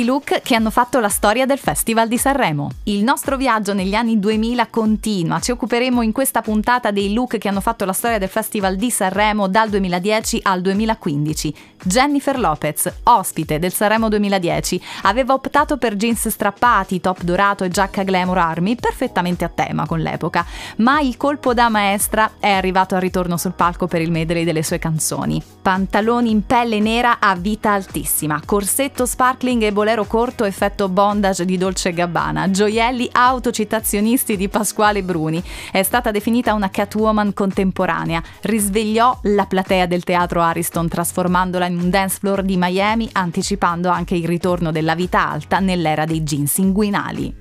look che hanno fatto la storia del Festival di Sanremo. Il nostro viaggio negli anni 2000 continua. Ci occuperemo in questa puntata dei look che hanno fatto la storia del Festival di Sanremo dal 2010 al 2015. Jennifer Lopez, ospite del Sanremo 2010, aveva optato per jeans strappati, top dorato e giacca glamour army, perfettamente a tema con l'epoca, ma il colpo da maestra è arrivato al ritorno sul palco per il medley delle sue canzoni. Pantaloni in pelle nera a vita altissima, corsetto sparkling e bolero corto effetto bondage di Dolce Gabbana, gioielli autocitazionisti di Pasquale Bruni. È stata definita una Catwoman contemporanea, risvegliò la platea del teatro Ariston trasformandola in un dance floor di Miami, anticipando anche il ritorno della vita alta nell'era dei jeans inguinali.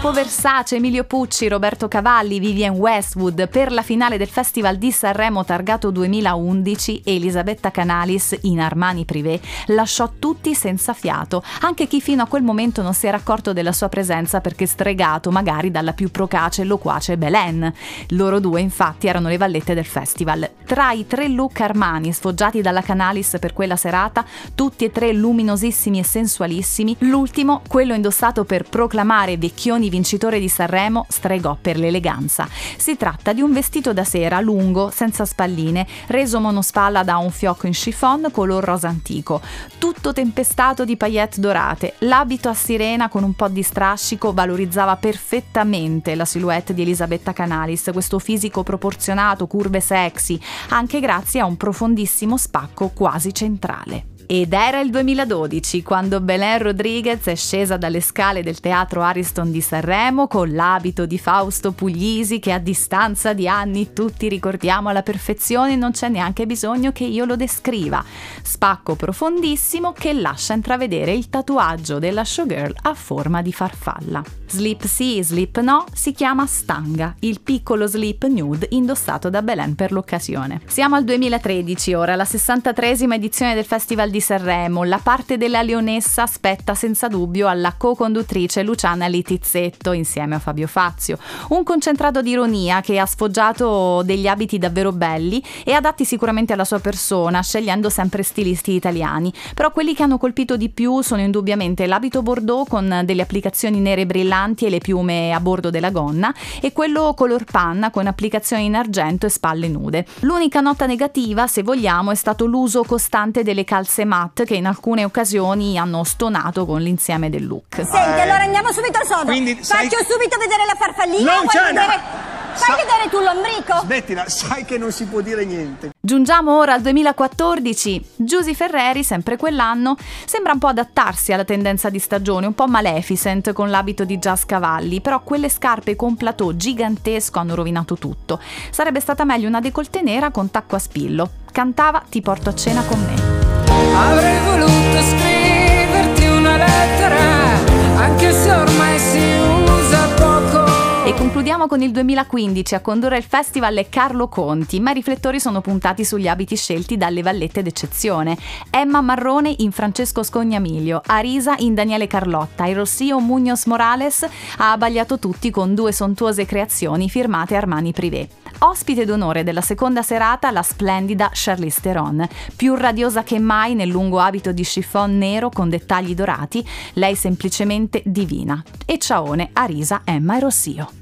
Dopo Versace, Emilio Pucci, Roberto Cavalli, Vivian Westwood per la finale del Festival di Sanremo Targato 2011, Elisabetta Canalis in Armani Privé lasciò tutti senza fiato, anche chi fino a quel momento non si era accorto della sua presenza perché stregato magari dalla più procace e loquace Belen. Loro due infatti erano le vallette del festival. Tra i tre look Armani sfoggiati dalla Canalis per quella serata, tutti e tre luminosissimi e sensualissimi, l'ultimo, quello indossato per proclamare vecchioni Leoni vincitore di Sanremo, stregò per l'eleganza. Si tratta di un vestito da sera lungo, senza spalline, reso monospalla da un fiocco in chiffon color rosa antico, tutto tempestato di paillette dorate. L'abito a sirena con un po' di strascico valorizzava perfettamente la silhouette di Elisabetta Canalis, questo fisico proporzionato, curve sexy, anche grazie a un profondissimo spacco quasi centrale. Ed era il 2012 quando Belen Rodriguez è scesa dalle scale del teatro Ariston di Sanremo con l'abito di Fausto Puglisi che a distanza di anni tutti ricordiamo alla perfezione, non c'è neanche bisogno che io lo descriva. Spacco profondissimo che lascia intravedere il tatuaggio della showgirl a forma di farfalla. Slip sì, slip no, si chiama Stanga, il piccolo slip nude indossato da Belen per l'occasione. Siamo al 2013 ora, la 63esima edizione del Festival di di Sanremo, la parte della leonessa spetta senza dubbio alla co-conduttrice Luciana Litizzetto insieme a Fabio Fazio. Un concentrato di ironia che ha sfoggiato degli abiti davvero belli e adatti sicuramente alla sua persona, scegliendo sempre stilisti italiani. Però quelli che hanno colpito di più sono indubbiamente l'abito bordeaux con delle applicazioni nere brillanti e le piume a bordo della gonna e quello color panna con applicazioni in argento e spalle nude. L'unica nota negativa, se vogliamo, è stato l'uso costante delle calze matte che in alcune occasioni hanno stonato con l'insieme del look. Senti, eh. allora andiamo subito al sodo. Quindi, sai... Faccio subito vedere la farfallina. Non c'è vedere... Fai Sa- vedere tu l'ombrico? Smettila, sai che non si può dire niente. Giungiamo ora al 2014. Giusy Ferreri, sempre quell'anno, sembra un po' adattarsi alla tendenza di stagione, un po' Maleficent con l'abito di jazz cavalli, però quelle scarpe con plateau gigantesco hanno rovinato tutto. Sarebbe stata meglio una decolte nera con tacco a spillo. Cantava Ti porto a cena con me. Avrei voluto scriverti una lettera, anche se Concludiamo con il 2015. A condurre il festival è Carlo Conti, ma i riflettori sono puntati sugli abiti scelti dalle vallette d'eccezione. Emma Marrone in Francesco Scognamiglio, Arisa in Daniele Carlotta e Rossio Munoz Morales ha abbagliato tutti con due sontuose creazioni firmate Armani Privé. Ospite d'onore della seconda serata la splendida Charlize Theron, più radiosa che mai nel lungo abito di chiffon nero con dettagli dorati, lei semplicemente divina. E ciaone a risa Emma e Rossio.